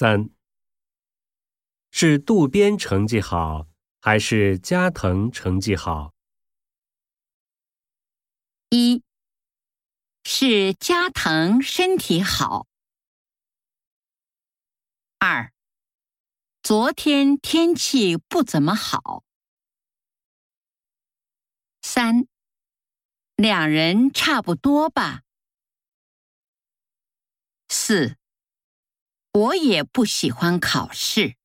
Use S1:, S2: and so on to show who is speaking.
S1: 三，是渡边成绩好，还是加藤成绩好？
S2: 一，是加藤身体好。二，昨天天气不怎么好。三，两人差不多吧。四，我也不喜欢考试。